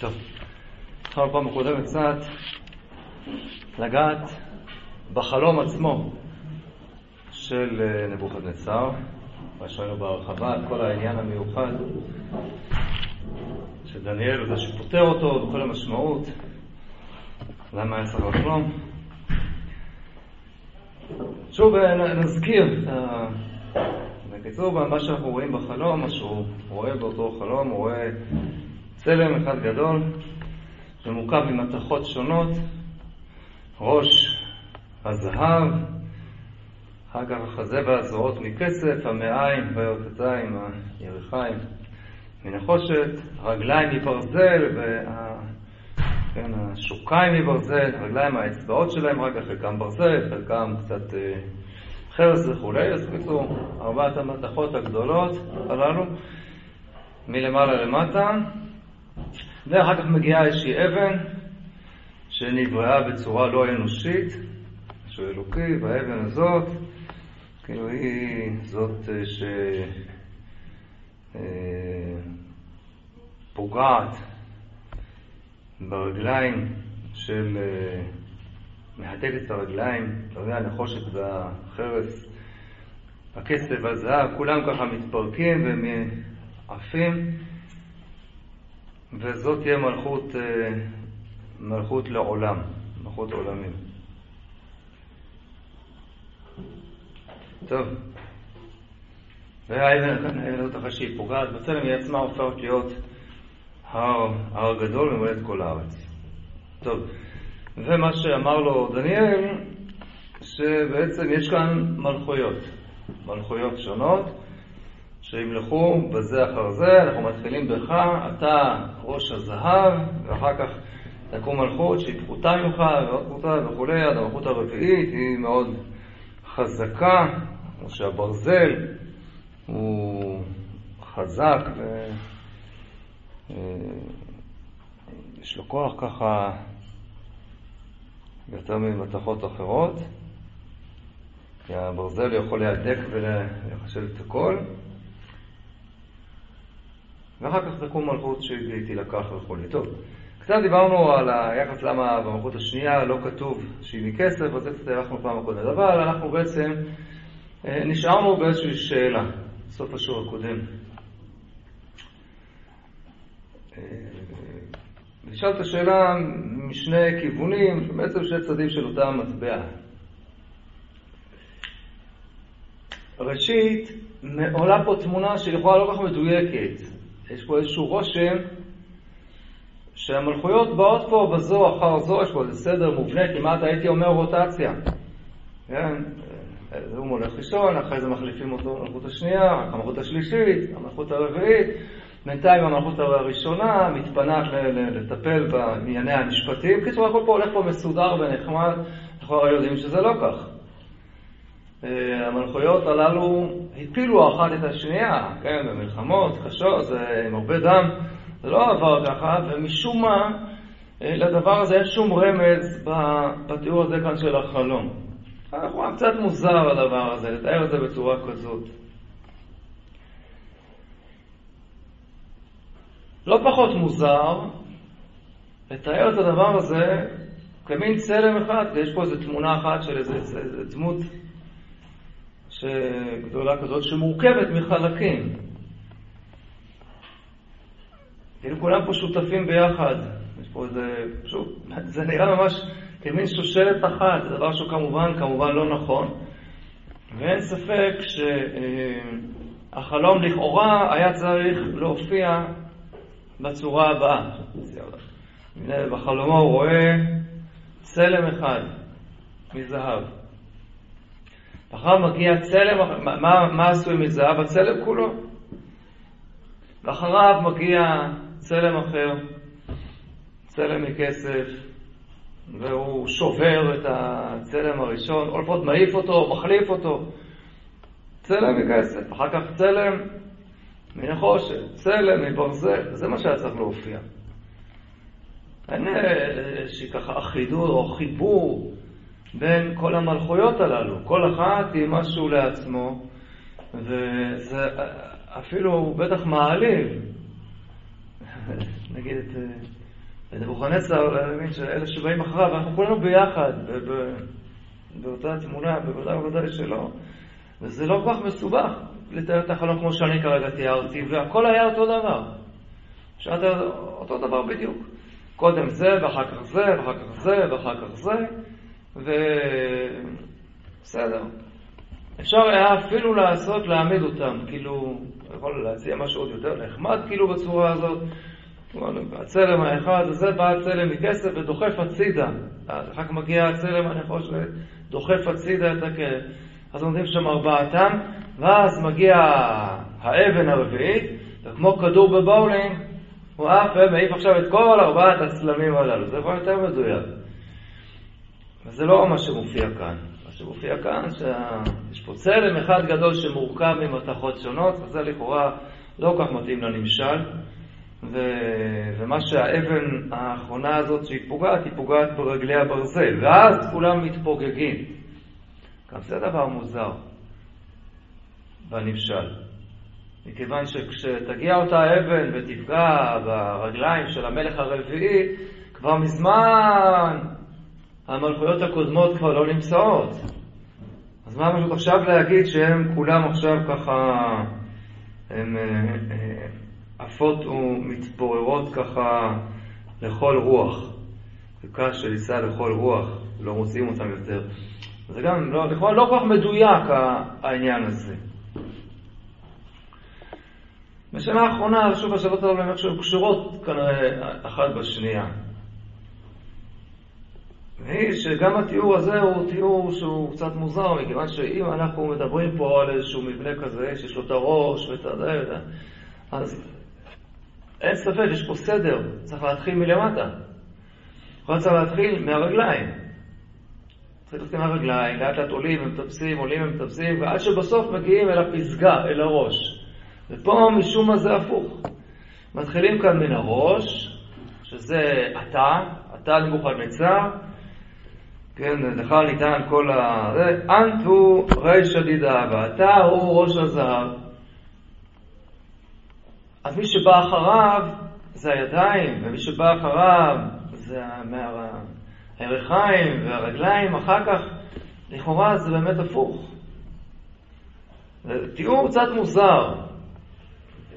טוב, התחלנו פעם הקודמת קצת לגעת בחלום עצמו של אה, נבוכדנצר, מה שראינו בהרחבה, את כל העניין המיוחד של דניאל וזה שפוטר אותו וכל המשמעות, למה היה צריך לחלום. שוב אה, נזכיר, בקיצור, מה שאנחנו רואים בחלום, מה שהוא רואה באותו חלום, הוא רואה צלם אחד גדול שמורכב ממתכות שונות, ראש הזהב, אחר כך החזה והזרועות מכסף, המעיים והיותתיים, הירכיים מנחושת, רגליים מברזל וה... כן, השוקיים מברזל, הרגליים, האצבעות שלהם, רק חלקם ברזל, חלקם קצת אה, חרס וכולי, אז בקיצור, ארבעת המתכות הגדולות הללו, מלמעלה למטה, ואחר כך מגיעה איזושהי אבן שנבראה בצורה לא אנושית, משהו אלוקי, והאבן הזאת, כאילו היא זאת אה, שפוגעת אה, ברגליים של... אה, מהדקת את הרגליים, יודע, הנחושת והחרס, הכסף והזהב, כולם ככה מתפרקים ועפים, וזאת תהיה מלכות, אה, מלכות לעולם, מלכות עולמים. טוב, והאבן הזאת אחרי שהיא פוגעת בצלם, היא עצמה הופכת להיות הר, הר גדול וממלא את כל הארץ. טוב, ומה שאמר לו דניאל, שבעצם יש כאן מלכויות, מלכויות שונות, שימלכו בזה אחר זה, אנחנו מתחילים בך, אתה ראש הזהב, ואחר כך תקום מלכות שהיא פחותה ממך וכולי, עד המלכות הרביעית היא מאוד חזקה, כמו שהברזל הוא חזק ו... אה, לו כוח ככה יותר ממתכות אחרות, כי הברזל יכול להדק ולחשב את הכל, ואחר כך תקום מלכות שהיא תילקח וכולי. טוב, קצת דיברנו על היחס למה במלכות השנייה לא כתוב שהיא מכסף, אז זה קצת הארכנו פעם הקודמת, אבל אנחנו בעצם אה, נשארנו באיזושהי שאלה, בסוף השיעור הקודם. אה, נשאל את השאלה משני כיוונים, בעצם שני צדדים של אותה מטבע. ראשית, עולה פה תמונה שלכאורה לא כל כך מדויקת. יש פה איזשהו רושם שהמלכויות באות פה בזו אחר זו, יש פה איזה סדר מובנה, כמעט הייתי אומר רוטציה. כן? הוא מולך ראשון, אחרי זה מחליפים אותו במלכות השנייה, המלכות השלישית, המלכות הרביעית. בינתיים המלכות הראשונה מתפנה לטפל בענייני המשפטים. בקיצור, הכל פה הולך פה מסודר ונחמד, אנחנו הרי יודעים שזה לא כך. אה, המלכויות הללו הפילו אחת את השנייה, כן, במלחמות קשות, זה עם הרבה דם, זה לא עבר ככה, ומשום מה, אה, לדבר הזה אין שום רמז בתיאור הזה כאן של החלום. אנחנו קצת מוזר הדבר הזה, לתאר את זה בצורה כזאת. לא פחות מוזר לתאר את הדבר הזה כמין צלם אחד, ויש פה איזו תמונה אחת של איזו דמות גדולה כזאת שמורכבת מחלקים. כאילו כולם פה שותפים ביחד. יש פה איזה, פשוט, זה נראה ממש כמין שושלת אחת, זה דבר שהוא כמובן, כמובן לא נכון. ואין ספק שהחלום לכאורה היה צריך להופיע בצורה הבאה. בחלומו הוא רואה צלם אחד מזהב. אחריו מגיע צלם, מה, מה עשוי מזהב? הצלם כולו. ואחריו מגיע צלם אחר, צלם מכסף, והוא שובר את הצלם הראשון, או לפחות מעיף אותו, מחליף אותו. צלם מכסף, אחר כך צלם מנחושת, צלם, מברזל, זה מה שהיה צריך להופיע. אין איזושהי ככה אחידות או חיבור בין כל המלכויות הללו. כל אחת היא משהו לעצמו, וזה אפילו בטח מעליב. נגיד את ונבוכנצר להבין שאלה שבאים אחריו, אנחנו כולנו ביחד, באותה תמונה, בוודאי ובוודאי שלא. וזה לא כל כך מסובך לתאר את החלום כמו שאני כרגע תיארתי, והכל היה אותו דבר. שאלת אותו דבר בדיוק. קודם זה, ואחר כך זה, ואחר כך זה, ואחר כך זה, ובסדר. אפשר היה אפילו לעשות, להעמיד אותם, כאילו, יכול להציע משהו עוד יותר נחמד, כאילו, בצורה הזאת. הצלם האחד, וזה בא הצלם מכסף ודוחף הצידה. אחר כך מגיע הצלם הנחוש ודוחף הצידה את הכלב. אז עומדים שם ארבעתם, ואז מגיע האבן הרביעית, וכמו כדור בבאולינג, הוא עף ומעיף עכשיו את כל ארבעת הצלמים הללו. זה כבר יותר מדויק. וזה לא מה שמופיע כאן. מה שמופיע כאן, שיש פה צלם אחד גדול שמורכב ממתכות שונות, וזה לכאורה לא כל כך מתאים לנמשל. ו... ומה שהאבן האחרונה הזאת שהיא פוגעת, היא פוגעת ברגלי הברזל, ואז כולם מתפוגגים. גם זה דבר מוזר בנמשל. מכיוון שכשתגיע אותה אבן ותפגע ברגליים של המלך הרביעי, כבר מזמן המלכויות הקודמות כבר לא נמצאות. אז מה פשוט עכשיו להגיד שהם כולם עכשיו ככה, הם עפות ומתפוררות ככה לכל רוח. וקש שניסה לכל רוח, לא מוצאים אותם יותר. זה גם לא, לכאורה לא כל כך מדויק העניין הזה. בשנה האחרונה, שוב השאלות האלה באמת קשורות כנראה אחת בשנייה. והיא שגם התיאור הזה הוא תיאור שהוא קצת מוזר, מכיוון שאם אנחנו מדברים פה על איזשהו מבנה כזה, שיש לו את הראש ואת ה... אז אין ספק, יש פה סדר, צריך להתחיל מלמטה. יכול צריך להתחיל מהרגליים. צריך להתחיל מהרגליים, לאט לאט עולים ומטפסים, עולים ומטפסים, ועד שבסוף מגיעים אל הפסגה, אל הראש. ופה משום מה זה הפוך. מתחילים כאן מן הראש, שזה אתה, אתה נבוכדנצר, כן, לך ניתן כל ה... אנטו ריש שדידה, ואתה הוא ראש הזהב. אז מי שבא אחריו זה הידיים, ומי שבא אחריו זה הירכיים והרגליים, אחר כך לכאורה זה באמת הפוך. תיאור קצת מוזר.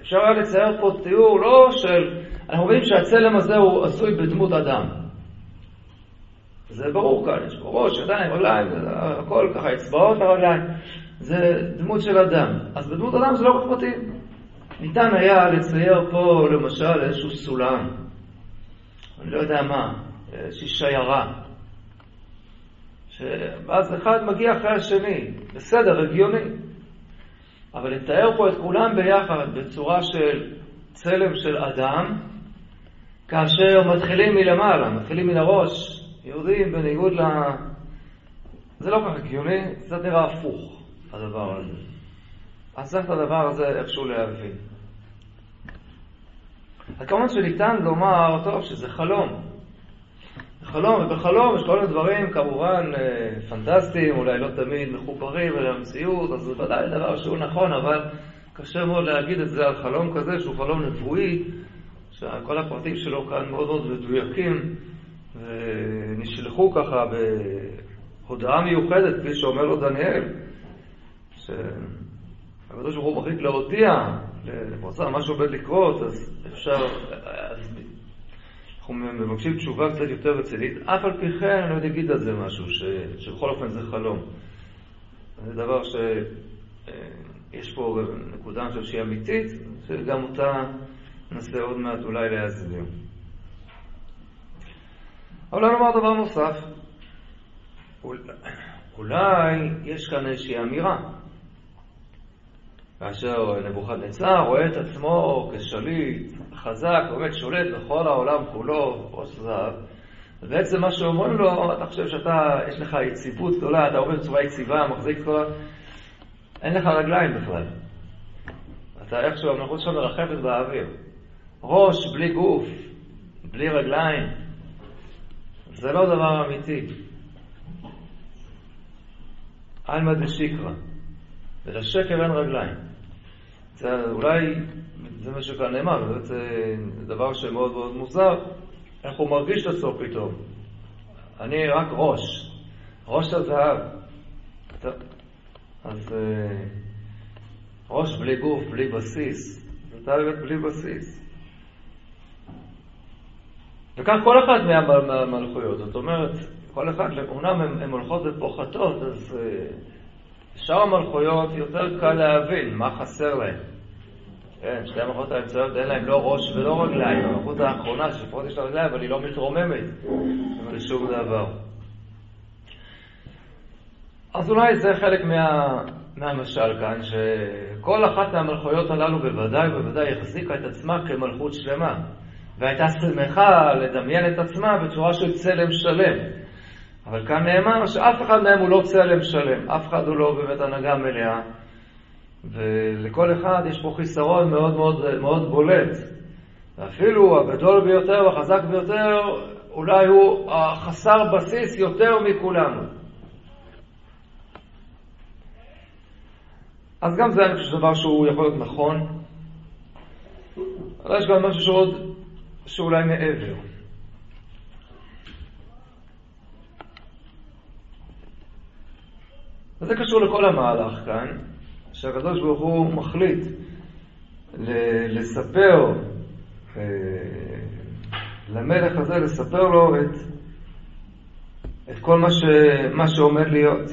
אפשר היה לצייר פה תיאור לא של... אנחנו רואים שהצלם הזה הוא עשוי בדמות אדם. זה ברור כאן, יש פה ראש, ידיים, רגליים, הכל ככה, אצבעות לרגליים. זה דמות של אדם. אז בדמות אדם זה לא כל כך מתאים. ניתן היה לצייר פה למשל איזשהו סולם, אני לא יודע מה, איזושהי שיירה, ואז אחד מגיע אחרי השני, בסדר, הגיוני. אבל לתאר פה את כולם ביחד בצורה של צלם של אדם, כאשר מתחילים מלמעלה, מתחילים מן הראש, יהודים בניגוד ל... זה לא כל כך הגיוני, זה נראה הפוך, הדבר הזה. אז צריך את הדבר הזה איכשהו להבין. אז כמובן שניתן לומר, טוב, שזה חלום. חלום, ובחלום יש כל מיני דברים כמובן אה, פנטסטיים, אולי לא תמיד מחוברים אל המציאות, אז זה ודאי דבר שהוא נכון, אבל קשה מאוד להגיד את זה על חלום כזה שהוא חלום נבואי, שכל הפרטים שלו כאן מאוד מאוד מדויקים, ונשלחו ככה בהודעה מיוחדת, כפי שאומר לו דניאל, שהקדוש ברוך הוא מחליט להודיע לפרצה מה שעומד לקרות, אז אפשר, אז אנחנו מבקשים תשובה קצת יותר רצינית, אף על פי כן אני עוד אגיד על זה משהו, ש, שבכל אופן זה חלום. זה דבר שיש פה נקודה, אני חושב שהיא אמיתית, שגם אותה ננסה עוד מעט אולי להסביר. אבל אני אומר דבר נוסף. אולי יש כאן איזושהי אמירה. כאשר נבוכדנצר רואה את עצמו כשליט חזק, באמת שולט בכל העולם כולו, ראש זהב, ובעצם מה שאומרים לו, אתה חושב שאתה, יש לך יציבות גדולה, אתה עובד בצורה יציבה, מחזיק כל ה... אין לך רגליים בכלל. אתה איכשהו, המלכות שלך מרחפת באוויר. ראש בלי גוף, בלי רגליים, זה לא דבר אמיתי. עלמא דשיקרא, ולשקר אין רגליים. זה אולי, זה מה שכאן נאמר, זה דבר שמאוד מאוד מוזר, איך הוא מרגיש את עצמו פתאום. אני רק ראש, ראש הזהב. אז אה, ראש בלי גוף, בלי בסיס, אתה באמת בלי בסיס. וכך כל אחד מהמלכויות, זאת אומרת, כל אחד, אומנם הן הולכות ופוחתות, אז אה, שאר המלכויות יותר קל להבין מה חסר להן. כן, שתי המלכות האמצעיות אין להן לא ראש ולא רגליים. המלכות האחרונה, שלפחות יש לה רגליים, אבל היא לא מתרוממת לשום דבר. אז אולי זה חלק מה, מהמשל כאן, שכל אחת מהמלכויות הללו בוודאי ובוודאי החזיקה את עצמה כמלכות שלמה, והייתה שמחה לדמיין את עצמה בצורה של צלם שלם. אבל כאן נאמר שאף אחד מהם הוא לא צלם שלם, אף אחד הוא לא באמת הנהגה מלאה, ולכל אחד יש פה חיסרון מאוד מאוד, מאוד בולט. ואפילו הגדול ביותר והחזק ביותר, אולי הוא החסר בסיס יותר מכולנו. אז גם זה אני חושב דבר שהוא יכול להיות נכון, אבל יש גם משהו שעוד, שאולי מעבר. וזה קשור לכל המהלך כאן, שהקדוש ברוך הוא מחליט לספר אה, למלך הזה, לספר לו את, את כל מה, ש, מה שעומד להיות.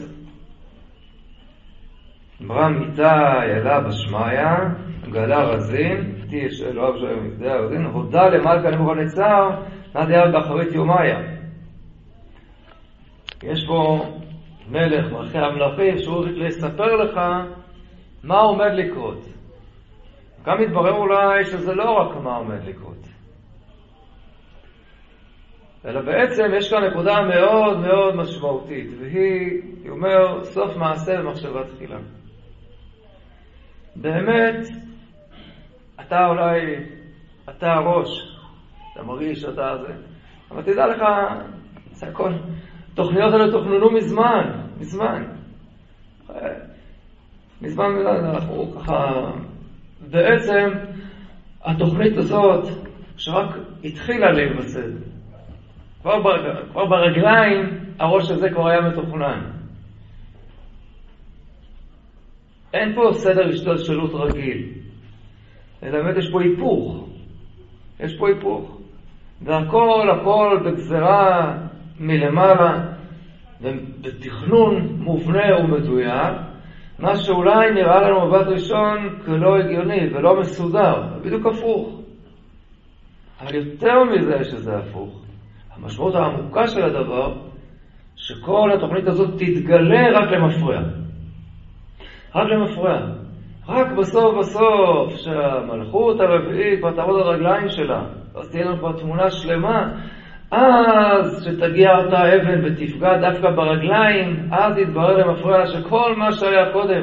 אמרה מיתה אלה בשמיא, גלה רזין, תהי יש אלוהיו של מגדי הרזין, הודה למלכה נבוכדנצר, נדיה באחרית יומיה. יש פה מלך, מלכי המלכים, שהוא הולך לספר לך מה עומד לקרות. גם מתברר אולי שזה לא רק מה עומד לקרות, אלא בעצם יש כאן נקודה מאוד מאוד משמעותית, והיא, היא אומר, סוף מעשה במחשבה תחילה. באמת, אתה אולי, אתה הראש, אתה מרגיש שאתה זה, אבל תדע לך, זה הכל, התוכניות האלה תוכננו מזמן, מזמן. מזמן אנחנו ככה, בעצם התוכנית הזאת, שרק התחילה להיווסד, כבר, כבר ברגליים הראש הזה כבר היה מתוכנן. אין פה סדר השתלשלות רגיל, אלא באמת יש פה היפוך. יש פה היפוך. והכל, הכל בגזרה מלמעלה, בתכנון מובנה ומדויק, מה שאולי נראה לנו מבט ראשון כלא הגיוני ולא מסודר, בדיוק הפוך. אבל יותר מזה שזה הפוך, המשמעות העמוקה של הדבר, שכל התוכנית הזאת תתגלה רק למפרע. רק למפרע. רק בסוף בסוף, שהמלכות הרביעית כבר תעמוד על הרגליים שלה, אז תהיה לנו כבר תמונה שלמה אז כשתגיע אותה אבן ותפגע דווקא ברגליים, אז יתברר למפרע שכל מה שהיה קודם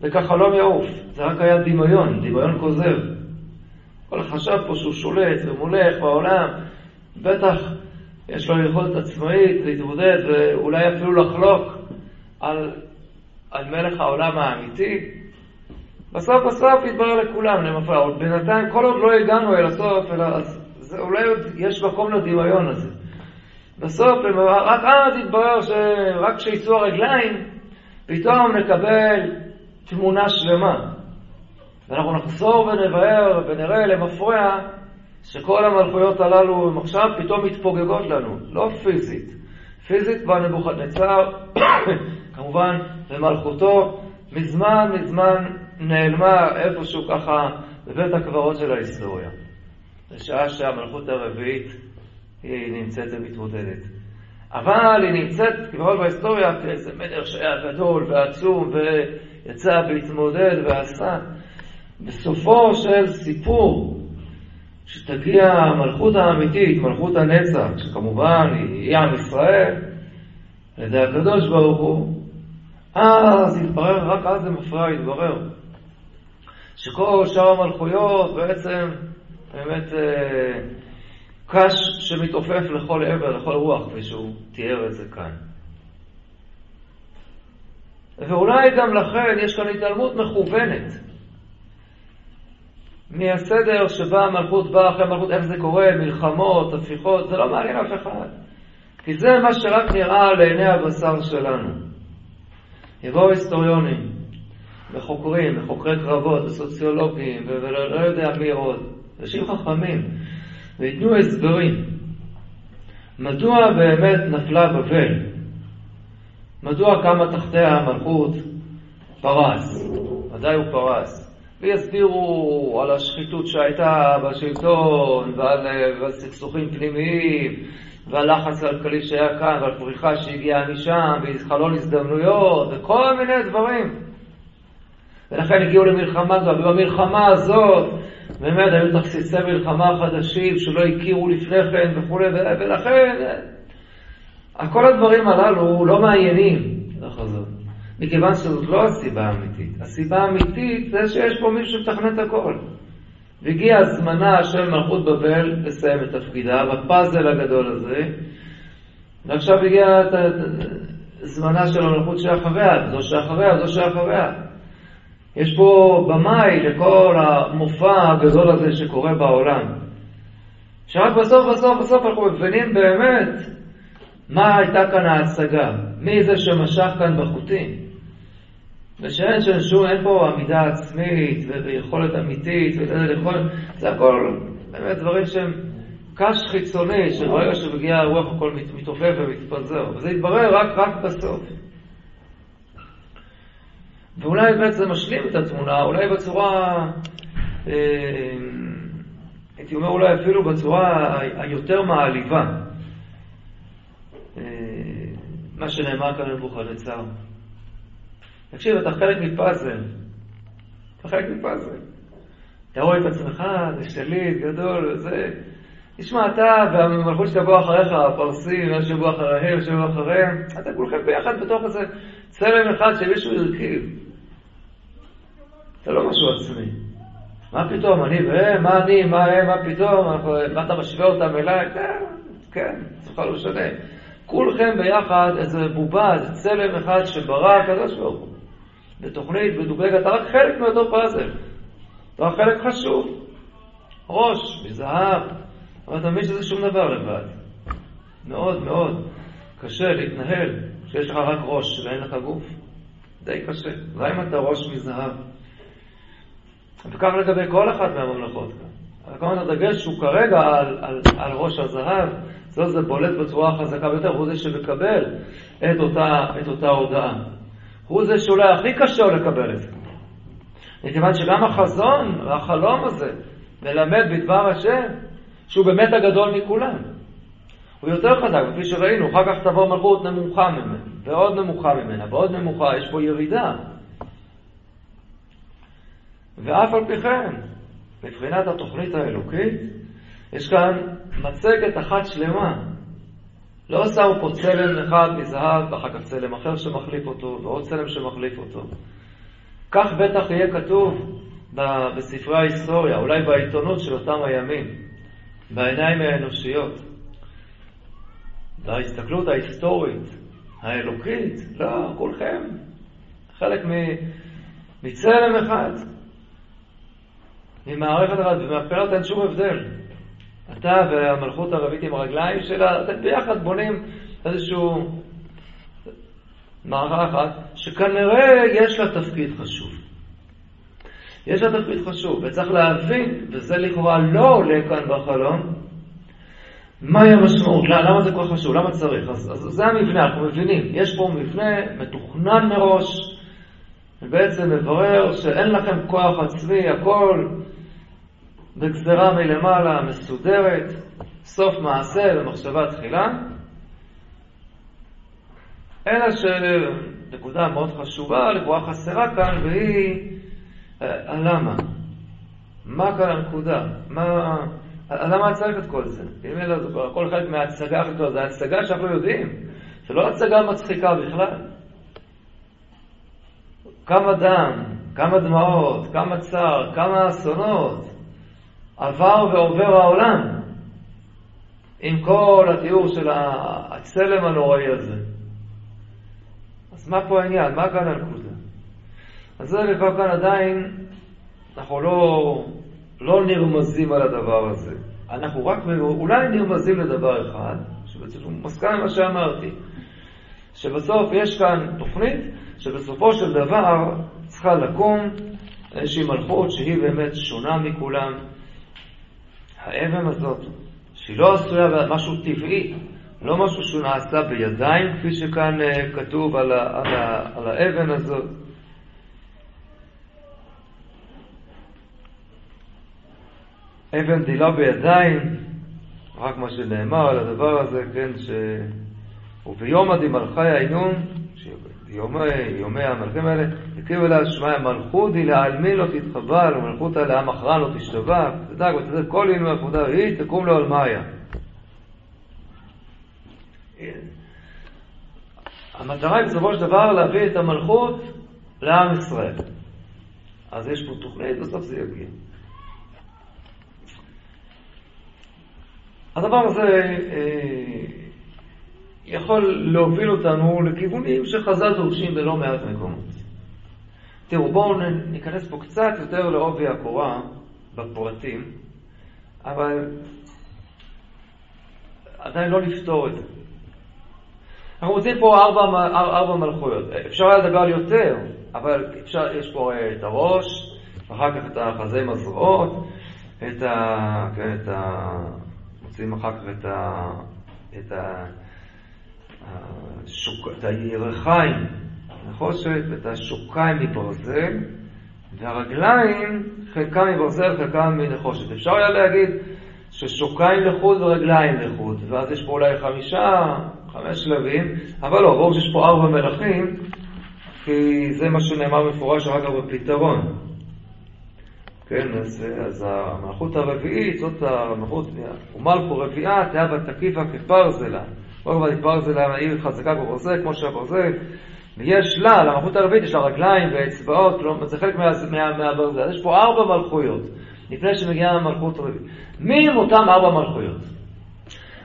זה כחלום יעוף. זה רק היה דמיון, דמיון כוזב. כל חשב פה שהוא שולט ומולך בעולם, בטח יש לו יכולת עצמאית להתמודד ואולי אפילו לחלוק על, על מלך העולם האמיתי. בסוף בסוף יתברר לכולם, למפרע. בינתיים, כל עוד לא הגענו אל הסוף, אלא אז זה אולי עוד יש מקום לדמיון הזה. בסוף, רק אז יתברר שרק כשיצאו הרגליים, פתאום נקבל תמונה שלמה. ואנחנו נחזור ונבהר ונראה למפרע שכל המלכויות הללו הם עכשיו פתאום מתפוגגות לנו, לא פיזית. פיזית בא נבוכדנצר, כמובן במלכותו, מזמן מזמן נעלמה איפשהו ככה בבית הקברות של ההיסטוריה. בשעה שהמלכות הרביעית היא נמצאת ומתמודדת. אבל היא נמצאת כביכול בהיסטוריה כאיזה מלך שהיה גדול ועצום ויצא והתמודד ועשה. בסופו של סיפור, שתגיע המלכות האמיתית, מלכות הנצח, שכמובן היא עם ישראל, על ידי הקדוש ברוך הוא, אז יתברר, רק אז זה מפריע, יתברר, שכל שאר המלכויות בעצם באמת אה, קש שמתעופף לכל עבר, לכל רוח, כפי שהוא תיאר את זה כאן. ואולי גם לכן יש כאן התעלמות מכוונת מהסדר שבה המלכות באה אחרי המלכות, איך זה קורה, מלחמות, הפיכות, זה לא מעניין אף אחד. כי זה מה שרק נראה לעיני הבשר שלנו. יבואו היסטוריונים, וחוקרים, וחוקרי קרבות, וסוציולוגים, ולא לא יודע מי עוד, אנשים חכמים, וייתנו הסברים. מדוע באמת נפלה בבל? מדוע קמה תחתיה המלכות פרס? ודאי הוא פרס. ויסבירו על השחיתות שהייתה בשלטון, ועל, ועל סכסוכים פנימיים, ועל לחץ כלכלי שהיה כאן, ועל פריחה שהגיעה משם, וחלון הזדמנויות, וכל מיני דברים. ולכן הגיעו למלחמה הזאת, ובמלחמה הזאת באמת היו תכסיסי מלחמה חדשים שלא הכירו לפני כן וכולי, ולכן כל הדברים הללו לא מעיינים לחזון, מכיוון שזאת לא הסיבה האמיתית. הסיבה האמיתית זה שיש פה מישהו שמתכנן את הכל. והגיע הזמנה של מלכות בבל לסיים את תפקידה בפאזל הגדול הזה, ועכשיו הגיע זמנה של המלכות שאחריה, זו שאחריה, זו שאחריה. יש פה במאי לכל המופע הגדול הזה שקורה בעולם. שרק בסוף, בסוף, בסוף אנחנו מבינים באמת מה הייתה כאן ההצגה, מי זה שמשך כאן בחוטים. ושאין שם שום, אין פה עמידה עצמית ויכולת אמיתית, ויכולת, זה הכל באמת דברים שהם קש חיצוני, שברגע שמגיע הרוח הכל מתעופף ומתפזר, וזה יתברר רק, רק בסוף. ואולי באמת זה משלים את התמונה, אולי בצורה, אה, הייתי אומר אולי אפילו בצורה היותר מעליבה, אה, מה שנאמר כאן לנבוכדנצר. תקשיב, אתה חלק מפאזל. אתה חלק מפאזל. אתה רואה את עצמך, זה שליט גדול, וזה... תשמע, אתה והמלכות שתבוא אחריך, הפרסים, מה שבוע אחריהם, שבוע אחריהם, אתם כולכם ביחד בתוך איזה צלם אחד שמישהו הרכיב. זה לא משהו עצמי. מה פתאום, אני והם, מה אני, מה הם, מה פתאום, מה אתה משווה אותם אליי? כן, כן, זה בכלל לא משנה. כולכם ביחד איזה בובה, איזה צלם אחד שברא הקדוש ברוך הוא. בתוכנית מדוקדקת, אתה רק חלק מאותו פאזל. אתה רק חלק חשוב. ראש, מזהב, אבל אתה מבין שזה שום דבר לבד. מאוד מאוד קשה להתנהל כשיש לך רק ראש ואין לך גוף. די קשה. אולי אם אתה ראש מזהב. וכך לגבי כל אחת מהממלכות כאן. כמובן הדגש הוא כרגע על, על, על ראש הזהב, זאת זה בולט בצורה החזקה ביותר, הוא זה שמקבל את אותה, את אותה הודעה. הוא זה שאולי הכי קשה לקבל את זה. מכיוון שגם החזון והחלום הזה מלמד בדבר השם שהוא באמת הגדול מכולם. הוא יותר חזק, כפי שראינו, אחר כך תבוא מלכות נמוכה ממנה, ועוד נמוכה ממנה, ועוד נמוכה, יש פה ירידה. ואף על פי כן, מבחינת התוכנית האלוקית, יש כאן מצגת אחת שלמה. לא שמו פה צלם אחד מזהב, ואחר כך צלם אחר שמחליף אותו, ועוד צלם שמחליף אותו. כך בטח יהיה כתוב בספרי ההיסטוריה, אולי בעיתונות של אותם הימים, בעיניים האנושיות. בהסתכלות ההיסטורית, האלוקית, לא, כולכם חלק מצלם אחד. ממערכת אחת, ומהבחינות אין שום הבדל. אתה והמלכות הערבית עם הרגליים שלה, אתם ביחד בונים איזשהו מערכה אחת, שכנראה יש לה תפקיד חשוב. יש לה תפקיד חשוב, וצריך להבין, וזה לכאורה לא עולה כאן בחלום, מהי המשמעות, למה זה כל חשוב, למה צריך? אז, אז זה המבנה, אנחנו מבינים, יש פה מבנה מתוכנן מראש, ובעצם מברר שאין לכם כוח עצמי, הכל בגזרה מלמעלה, מסודרת, סוף מעשה ומחשבה תחילה, אלא שנקודה מאוד חשובה, לכאורה חסרה כאן, והיא הלמה. מה כאן הנקודה? מה... למה צריך את כל זה? אם אלא זה הכל חלק מההצגה הכי גדולה, זו הצגה שאנחנו יודעים, זה לא הצגה מצחיקה בכלל. כמה דם, כמה דמעות, כמה צער, כמה אסונות, עבר ועובר העולם עם כל התיאור של הצלם הנוראי הזה. אז מה פה העניין? מה כאן הנקודה? אז זה לפעמים כאן עדיין אנחנו לא, לא נרמזים על הדבר הזה. אנחנו רק אולי נרמזים לדבר אחד, שבעצם הוא מסכים למה שאמרתי, שבסוף יש כאן תוכנית שבסופו של דבר צריכה לקום איזושהי מלכות שהיא באמת שונה מכולם. האבן הזאת, שהיא לא עשויה משהו טבעי, לא משהו שהוא נעשה בידיים, כפי שכאן אה, כתוב על, ה, על, ה, על האבן הזאת. אבן דילה בידיים, רק מה שנאמר על הדבר הזה, כן, ש... וביום דמלכי העינון, יומי המלכים האלה, הקריבו אליה שמע מלכות היא לעלמין לא תתחבל, ומלכות לעם אחרן לא תשתבח, תדאג ותדאג כל עינוי עבודה היא תקום לו על מאיה. המטרה היא בסופו של דבר להביא את המלכות לעם ישראל. אז יש פה תוכנית, בסוף זה יגיע. הדבר הזה אה, יכול להוביל אותנו לכיוונים שחז"ל דורשים בלא מעט מקומות. תראו, בואו ניכנס פה קצת יותר לעובי הקורה בפרטים, אבל עדיין לא לפתור את זה. אנחנו רוצים פה ארבע, ארבע מלכויות. אפשר היה לדבר על יותר, אבל אפשר, יש פה את הראש, אחר כך את החזה עם הזרועות, את ה... כן, את ה... מוצאים אחר כך את ה... את ה... השוק... את הירחיים, הנחושת, ואת השוקיים מברזל, והרגליים, חלקם מברזל, חלקם מנחושת. אפשר היה להגיד ששוקיים לחוד ורגליים לחוד, ואז יש פה אולי חמישה, חמש שלבים, אבל לא, ברור שיש פה ארבע מלכים, כי זה מה שנאמר מפורש אחר כך בפתרון. כן, אז, אז המלכות הרביעית, זאת המלכות, ומלכו רביעה, תהיה ותקיפה כפרזלה. לא כבר פרזלה העיר חזקה כברזל, כמו שהברזל, ויש לה, למלכות הרביעית יש לה רגליים ואצבעות, כלומר זה חלק מהברזל. יש פה ארבע מלכויות, לפני שמגיעה המלכות הרביעית. מי הם אותם ארבע מלכויות?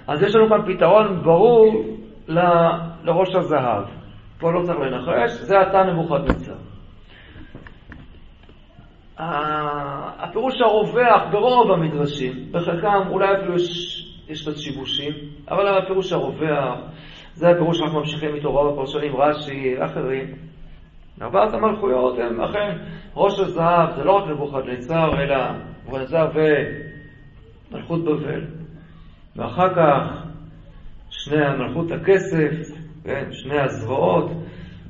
אז יש לנו כאן פתרון ברור ל, לראש הזהב. פה לא צריך לנחש, זה אתה נבוכדנצר. הפירוש הרווח ברוב המדרשים, בחלקם אולי אפילו יש, יש קצת שיבושים, אבל הפירוש הרווח, זה הפירוש שאנחנו ממשיכים איתו רוב הפרשנים, רש"י, אחרים. ארבעת המלכויות הם אכן ראש הזהב, זה לא רק נבוכדנצר, אלא נבוכדנצר ומלכות בבל. ואחר כך שני המלכות הכסף, כן, שני הזרועות,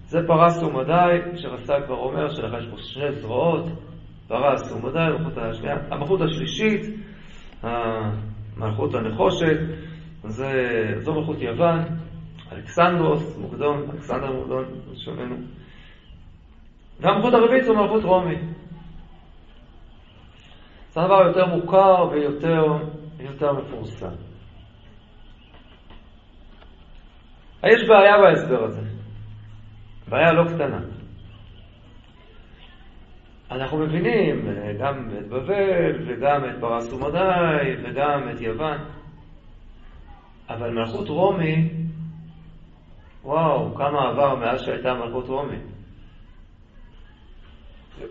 זה פרס ומדי, שרס"ג כבר אומר שלך יש פה שני זרועות, פרס ומדי, המלכות השלישית, המלכות הנחושת, זה, זו מלכות יוון, אלכסנדרוס, מוקדון, אלכסנדר מוקדון, שומענו. והמלכות הרביעית זו מלכות רומי. זה הדבר יותר מוכר ויותר מפורסם. יש בעיה בהסבר הזה, בעיה לא קטנה. אנחנו מבינים גם את בבל וגם את פרס ומדי וגם את יוון, אבל מלכות רומי, וואו, כמה עבר מאז שהייתה מלכות רומי.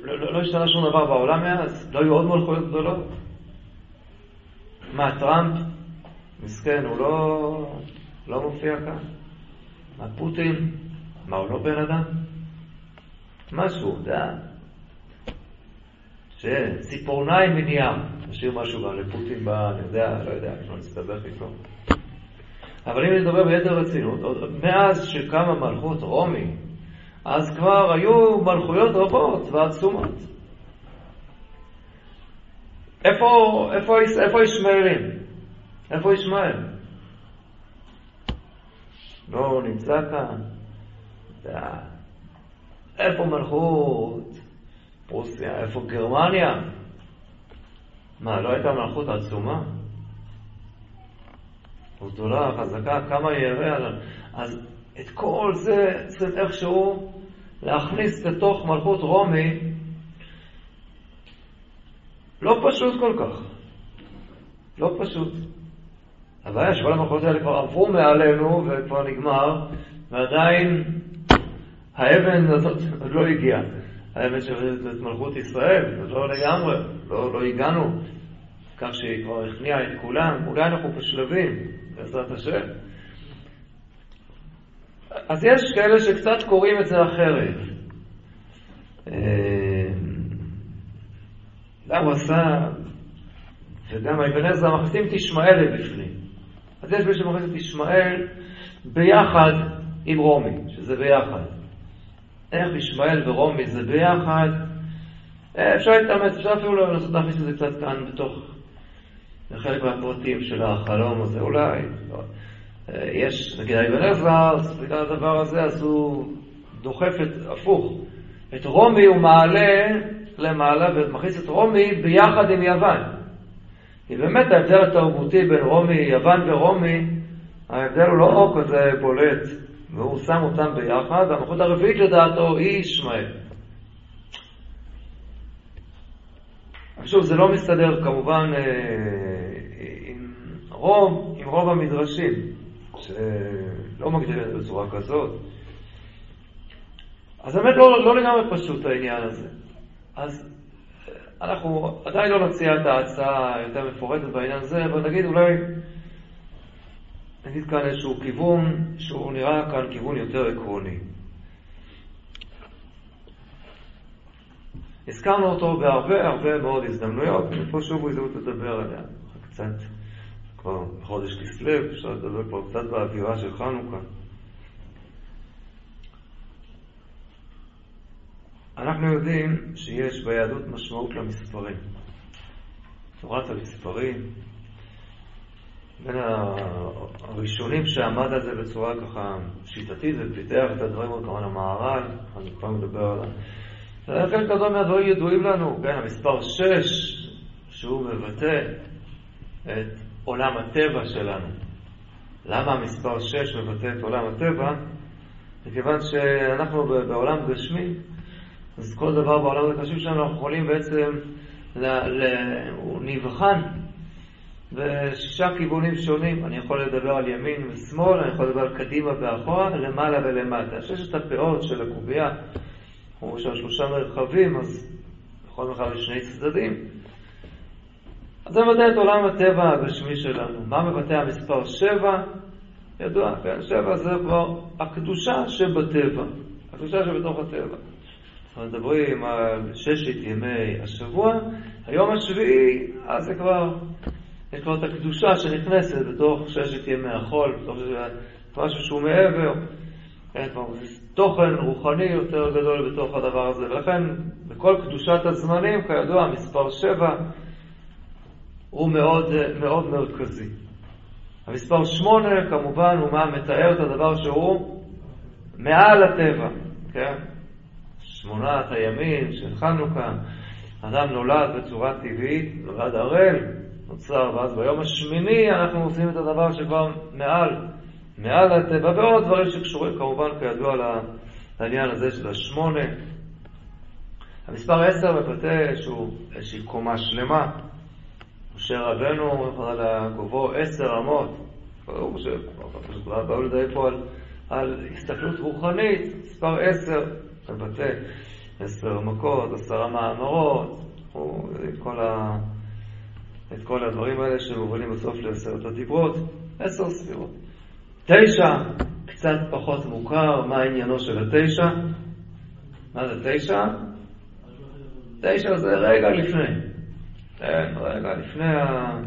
לא, לא, לא השתנה שום דבר בעולם מאז, לא היו עוד מלכויות גדולות. מה, טראמפ? מסכן, הוא לא, לא מופיע כאן. מה פוטין? מה, הוא לא בן אדם? משהו, דה. שציפורניים מנייר, נשאיר משהו גם לפוטין ב... אני יודע, לא יודע, לא נסתבך איתו. אבל אם נדבר ביתר רצינות, מאז שקמה מלכות רומי, אז כבר היו מלכויות רבות ועצומות. איפה, איפה, איפה ישמעאלים? איפה ישמעאל? לא נמצא כאן. איפה מלכות פרוסיה? איפה גרמניה? מה, לא הייתה מלכות עצומה? גדולה, חזקה, כמה ירא עליו. אז את כל זה צריך איכשהו להכניס לתוך מלכות רומי, לא פשוט כל כך. לא פשוט. הבעיה שכל המלכות האלה כבר עברו מעלינו וכבר נגמר, ועדיין האבן הזאת עוד לא הגיעה. האמת את מלכות ישראל, לא לגמרי, לא, לא הגענו כך שהיא כבר הכניעה את כולם, אולי אנחנו בשלבים, בעזרת השם. אז יש כאלה שקצת קוראים את זה אחרת. גם הוא עשה, וגם אבן עזרא מכניסים את ישמעאל בפנים. אז יש מי שמכניס את ישמעאל ביחד עם רומי, שזה ביחד. איך ישמעאל ורומי זה ביחד? אה, אפשר להתאמץ, אפשר אפילו לנסות להכניס את זה קצת כאן בתוך חלק מהפרטים של החלום הזה, אולי. אה, יש, נגיד אבן עזרא, בגלל הדבר הזה, אז הוא דוחף את, הפוך. את רומי הוא מעלה למעלה ומכניס את רומי ביחד עם יוון. כי באמת ההבדל התרבותי בין רומי, יוון ורומי, ההבדל הוא לא כזה בולט, והוא שם אותם ביחד, והמלכות הרביעית לדעתו היא ישמעאל. שוב, זה לא מסתדר כמובן אה, עם רוב, עם רוב המדרשים, שלא מגדירים את זה בצורה כזאת. אז באמת לא, לא לגמרי פשוט העניין הזה. אז אנחנו עדיין לא נציע את ההצעה יותר מפורטת בעניין הזה, אבל נגיד אולי, נגיד כאן איזשהו כיוון שהוא נראה כאן כיוון יותר עקרוני. הזכרנו אותו בהרבה הרבה מאוד הזדמנויות, ופה שוב הזדמנות לדבר עליה. קצת, כבר חודש כסלו, אפשר לדבר פה קצת באווירה של חנוכה. אנחנו יודעים שיש ביהדות משמעות למספרים. תורת המספרים, בין הראשונים שעמד על זה בצורה ככה שיטתית ופיתח את הדברים, הוא כמובן המהר"ל, אני כבר מדבר על זה. חלק גדול מהדברים ידועים לנו, כן, המספר 6, שהוא מבטא את עולם הטבע שלנו. למה המספר 6 מבטא את עולם הטבע? מכיוון שאנחנו בעולם גשמי, אז כל דבר בעולם הקשים שלנו אנחנו יכולים בעצם, ל, ל, הוא נבחן בשישה כיוונים שונים. אני יכול לדבר על ימין ושמאל, אני יכול לדבר על קדימה ואחורה, למעלה ולמטה. ששת הפאות של הקובייה, יש שם שלושה מרחבים, אז בכל מרחב יש שני צדדים. אז זה מבטא את עולם הטבע הגשמי שלנו. מה מבטא המספר שבע? ידוע, כן, שבע זה כבר הקדושה שבטבע, הקדושה שבתוך הטבע. אנחנו מדברים על ששת ימי השבוע, היום השביעי, אז זה כבר, יש כבר את הקדושה שנכנסת בתוך ששת ימי החול, בתוך משהו שהוא מעבר, כן, כבר תוכן רוחני יותר גדול בתוך הדבר הזה, ולכן בכל קדושת הזמנים, כידוע, המספר שבע הוא מאוד, מאוד מרכזי. המספר שמונה, כמובן, הוא מה מתאר את הדבר שהוא מעל הטבע, כן? שמונת הימים של חנוכה, אדם נולד בצורה טבעית, נולד ערל, נוצר, ואז ביום השמיני אנחנו עושים את הדבר שכבר מעל, מעל הטבע, ועוד דברים שקשורים כמובן כידוע לעניין הזה של השמונה. המספר עשר מבטא איזושהי קומה שלמה. משה רבנו, על גובהו עשר אמות. ברור שבאו לדבר פה על, על הסתכלות רוחנית, מספר עשר. מבטא עשר מכות, עשרה מאמרות, כל, ה... את כל הדברים האלה שמובנים בסוף לעשרת הדיברות, עשר ספירות. תשע, קצת פחות מוכר, מה עניינו של התשע? מה זה תשע? תשע זה רגע לפני. כן, רגע לפני ה...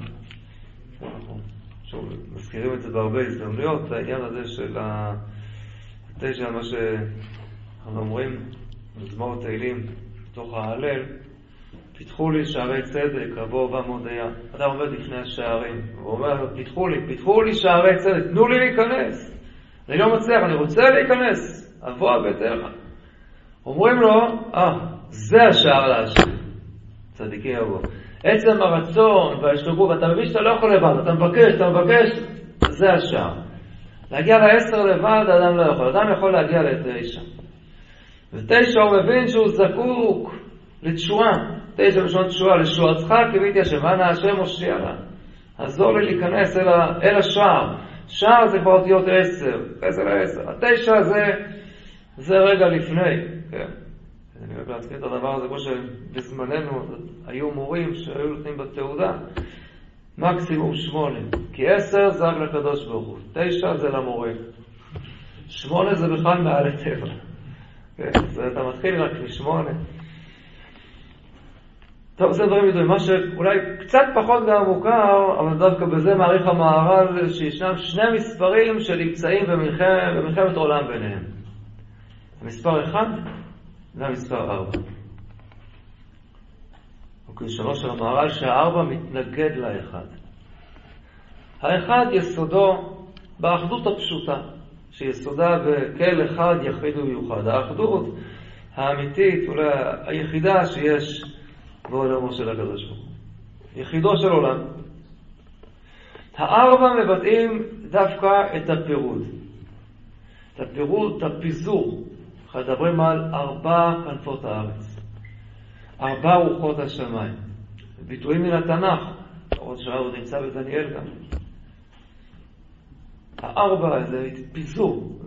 שוב, מזכירים את זה בהרבה הזדמנויות, העניין הזה של התשע, מה ש... אנחנו אומרים מזמור תהילים בתוך ההלל, פיתחו לי שערי צדק, רבו ומודיה. אדם עומד לפני השערים, הוא אומר, פיתחו לי, פיתחו לי שערי צדק, תנו לי להיכנס. אני לא מצליח, אני רוצה להיכנס, אבוא ביתך. אומרים לו, אה, זה השער להשם. צדיקי יבוא. עצם הרצון וההשתגרות, ואתה מבין שאתה לא יכול לבד, אתה מבקש, אתה מבקש, זה השער. להגיע לעשר לבד, אדם לא יכול. אדם יכול להגיע לתשע. ותשע הוא מבין שהוא זקוק לתשועה. תשע בלשון תשועה, לשועתך קיוויתי השם, אנא השם הושיע לה. עזור לי להיכנס אל, ה, אל השער. שער זה כבר אותיות עשר, עשר לעשר. התשע זה, זה רגע לפני, כן. אני אוהב להזכיר את הדבר הזה, כמו שבזמננו היו מורים שהיו נותנים בתעודה מקסימום שמונה, כי עשר זה רק לקדוש ברוך הוא, תשע זה למורה, שמונה זה בכלל מעל הטבע. כן, אז אתה מתחיל רק משמונה. טוב, זה דברים ידועים. מה שאולי קצת פחות גם מוכר, אבל דווקא בזה מעריך המהר"ל שישנם שני מספרים שנמצאים במלחמת, במלחמת עולם ביניהם. המספר אחד והמספר ארבע. אוקיי, שלוש של המהר"ל שהארבע מתנגד לאחד. האחד יסודו באחדות הפשוטה, שיסודה בכל אחד יחיד ומיוחד. האחדות האמיתית, אולי היחידה שיש בעולמו של הקדוש ברוך הוא. יחידו של עולם. הארבע מבטאים דווקא את הפירוד. את הפירוד, את הפיזור. אנחנו מדברים על ארבע כנפות הארץ. ארבע רוחות השמיים. ביטויים מן התנ"ך, למרות שהוא נמצא בדניאל גם. הארבע זה פיזור.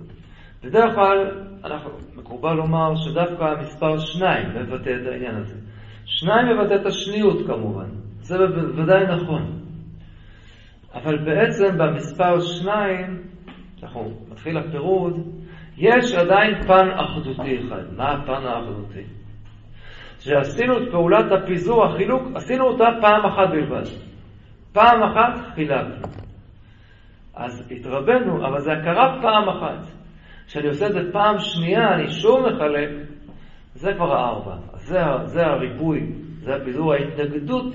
בדרך כלל, אנחנו, מקובל לומר שדווקא המספר שניים מבטא את העניין הזה. שניים מבטא את השניות כמובן, זה בוודאי נכון. אבל בעצם במספר שניים, אנחנו מתחיל הפירוד, יש עדיין פן אחדותי אחד. מה הפן האחדותי? שעשינו את פעולת הפיזור, החילוק, עשינו אותה פעם אחת בלבד. פעם אחת חילקנו. אז התרבנו, אבל זה קרה פעם אחת. כשאני עושה את זה פעם שנייה, אני שוב מחלק, זה כבר הארבע. זה, זה הריבוי, זה הפיזור, ההתנגדות,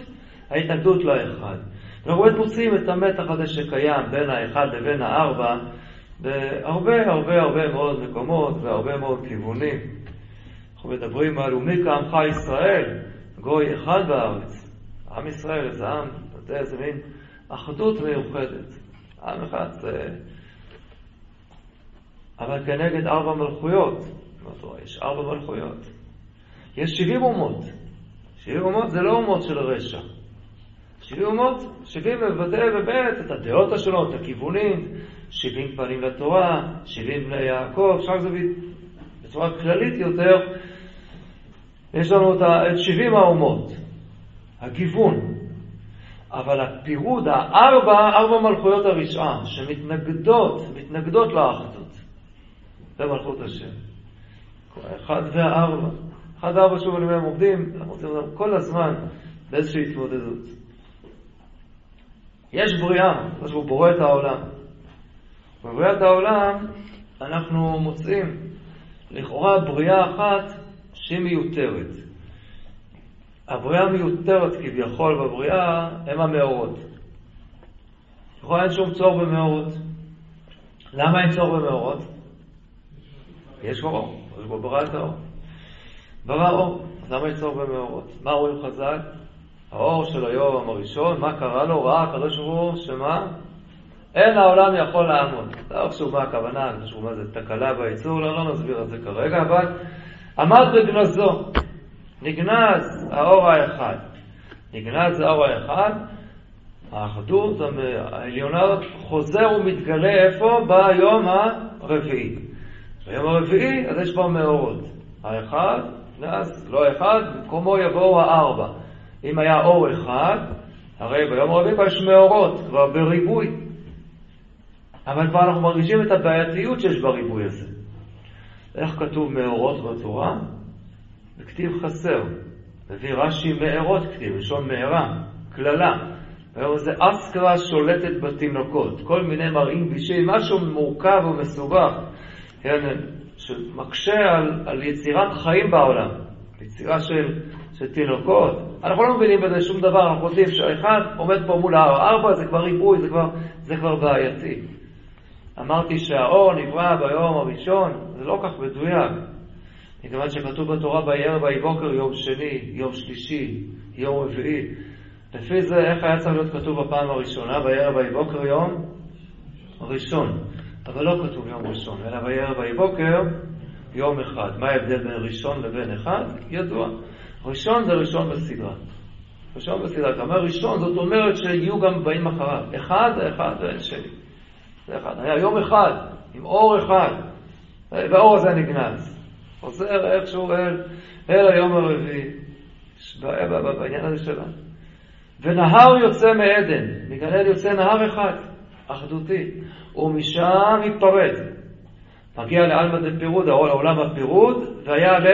ההתנגדות לאחד. אנחנו באמת מוצאים את המתח הזה שקיים בין האחד לבין הארבע בהרבה הרבה הרבה מאוד מקומות והרבה מאוד כיוונים. אנחנו מדברים על ומי כעמך ישראל, גוי אחד בארץ. עם ישראל זה עם, אתה יודע, זה מין אחדות מיוחדת. עם אחד זה... אבל כנגד ארבע מלכויות, יש ארבע מלכויות. יש 70 אומות. 70 אומות זה לא אומות של רשע. 70 אומות, 70 מבטא באמת את הדעות השונות, את הכיוונים, 70 פנים לתורה, 70 בני יעקב, עכשיו זה בצורה כללית יותר, יש לנו את 70 האומות, הגיוון. אבל הפירוד, הארבע, ארבע מלכויות הרשעה, שמתנגדות, מתנגדות לאחדות. זה מלכות השם. אחד וארבע, שוב אני אומר, הם עובדים, אנחנו רוצים אותם כל הזמן באיזושהי התמודדות. יש בריאה, זה שהוא בורא את העולם. בבריאת העולם אנחנו מוצאים לכאורה בריאה אחת שהיא מיותרת. הבריאה המיותרת כביכול בבריאה הם המאורות. לכאורה אין שום צורך במאורות. למה אין צורך במאורות? יש אור, יש בו בריאת האור. ברא אור, אז למה יש צורך במאורות? מה רואים חז"ל? האור של היום הראשון, מה קרה לו? ראה הקדוש ברוך הוא, שמה? אין העולם יכול לעמוד. לא חשוב מה הכוונה, לא חשוב מה זה תקלה בייצור, לא, לא נסביר את זה כרגע, אבל עמד בגנזו. נגנז האור האחד. נגנז האור האחד, האחדות העליונה חוזר ומתגלה איפה? ביום הרביעי. ביום הרביעי, אז יש פה מאורות. האחד, נס, לא אחד, במקומו יבואו הארבע. אם היה אור אחד, הרי ביום הרביעי כבר יש מאורות, כבר בריבוי. אבל כבר אנחנו מרגישים את הבעייתיות שיש בריבוי הזה. איך כתוב מאורות בתורה? בכתיב חסר. מביא רש"י מארות כתיב, לשון מארה, קללה. היום זה אסקרה שולטת בתינוקות, כל מיני מראים בישי, משהו מורכב ומסובך, כן, שמקשה על, על יצירת חיים בעולם, יצירה של, של תינוקות. אנחנו לא מבינים בזה שום דבר, אנחנו חושבים שהאחד עומד פה מול הארבע, זה כבר ריבוי, זה כבר, זה כבר בעייתי. אמרתי שהאור נברא ביום הראשון, זה לא כך מדויק. מכיוון שכתוב בתורה וירא ויהי בוקר יום שני, יום שלישי, יום רביעי. לפי זה, איך היה צריך להיות כתוב בפעם הראשונה, וירא ויהי בוקר יום ראשון. אבל לא כתוב יום ראשון, אלא וירא ויהי בוקר יום אחד. מה ההבדל בין ראשון לבין אחד? ידוע. ראשון זה ראשון בסדרה. ראשון בסדרה. אתה אומר ראשון, זאת אומרת שיהיו גם באים אחריו. אחד זה אחד ואין שני. זה אחד. היה יום אחד, עם אור אחד, והאור הזה נגנז. חוזר איכשהו אל, אל היום הרביעי. בעניין הזה שלנו. ונהר יוצא מעדן, מגן עדן יוצא נהר אחד, אחדותי, ומשם מתפרד. מגיע לעלמא דפירוד, העולם הפירוד, והיה ל...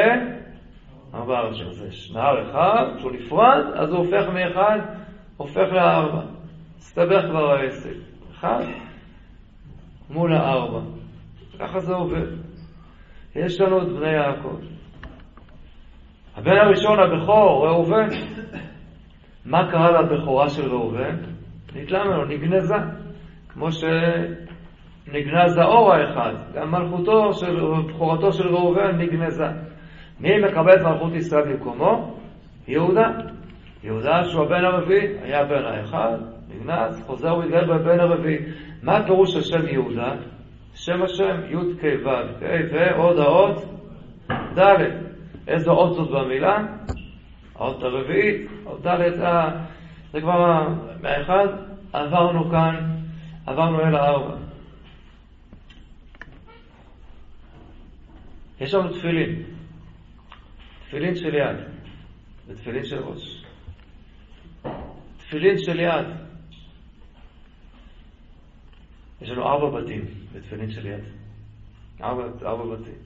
ארבע. אז יש נהר אחד, כשהוא נפרד, אז הוא הופך מאחד, הופך לארבע. הסתבך כבר העסק. אחד מול הארבע. ככה זה עובד. יש לנו את בני יעקב. הבן הראשון, הבכור, ראובן. מה קרה לבכורה של ראובן? נתלה ממנו, נגנזה. כמו שנגנז האור האחד. גם מלכותו של, בכורתו של ראובן נגנזה. מי מקבל את מלכות ישראל במקומו? יהודה. יהודה שהוא הבן הרביעי, היה הבן האחד, נגנז, חוזר ומתגלה בבן הרביעי. מה פירוש השם יהודה? שם השם י' כ' ועוד האות ד'. איזו אות זאת במילה? האות הרביעית, אות ד', זה כבר מהאחד, עברנו כאן, עברנו אל הארבע. יש לנו תפילין, תפילין של יד ותפילין של ראש. תפילין של יד. יש לנו ארבע בתים בתפילין של יד. ארבע, ארבע בתים.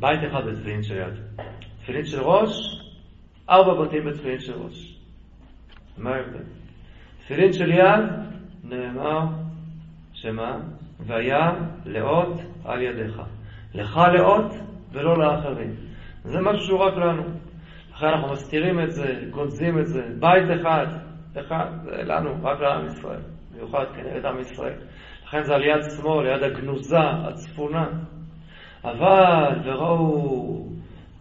בית אחד בתפילין של יד. תפילין של ראש, ארבע בתים בתפילין של ראש. מה ההבדל? תפילין של יד, נאמר, שמה? והיה לאות על ידיך. לך לאות ולא לאחרים. זה משהו שהוא רק לנו. לכן אנחנו מסתירים את זה, גונזים את זה. בית אחד, אחד, זה לנו, רק לעם ישראל. במיוחד כנגד עם ישראל. לכן זה על יד שמאל, ליד הגנוזה, הצפונה. אבל, וראו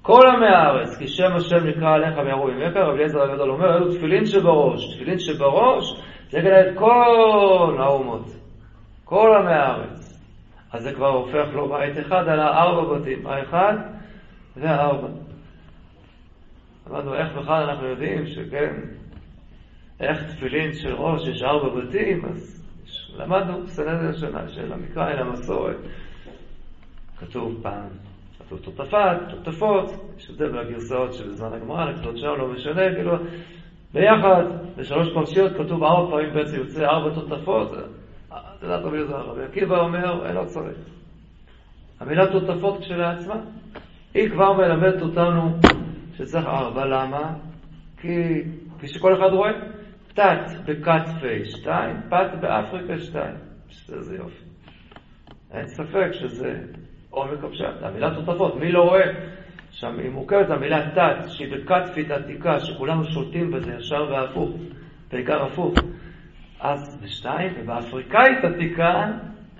כל עמי הארץ, כי שם השם נקרא עליך ויראו ממך, רבי אליעזר הגדול אומר, אלו תפילין שבראש. תפילין שבראש זה את כל האומות, כל עמי הארץ. אז זה כבר הופך לא בית אחד, אלא ארבע בתים, האחד והארבע. אמרנו, איך בכלל אנחנו יודעים שכן, איך תפילין של ראש יש ארבע בתים, אז למדנו סנדל השנה של המקרא אל המסורת. כתוב פעם, כתוב תותפת, תותפות, יש הבדל בגרסאות של זמן הגמרא, לכתוב שם, לא משנה, כאילו, ביחד, בשלוש פרשיות כתוב ארבע פעמים בעצם יוצא ארבע תותפות, אתה יודע רבי יהודה, רבי עקיבא אומר, אין עוד צריך. המילה תותפות כשלעצמה, היא כבר מלמדת אותנו שצריך ארבע, למה? כי כפי שכל אחד רואה, תת פ' שתיים, פת באפריקה שתיים. איזה יופי. אין ספק שזה עומק הפשט. המילה תותפות, מי לא רואה? שם היא מורכבת, המילה תת, שהיא בקטפית עתיקה, שכולנו שולטים בזה ישר והפוך, בעיקר הפוך. אז בשתיים, ובאפריקאית עתיקה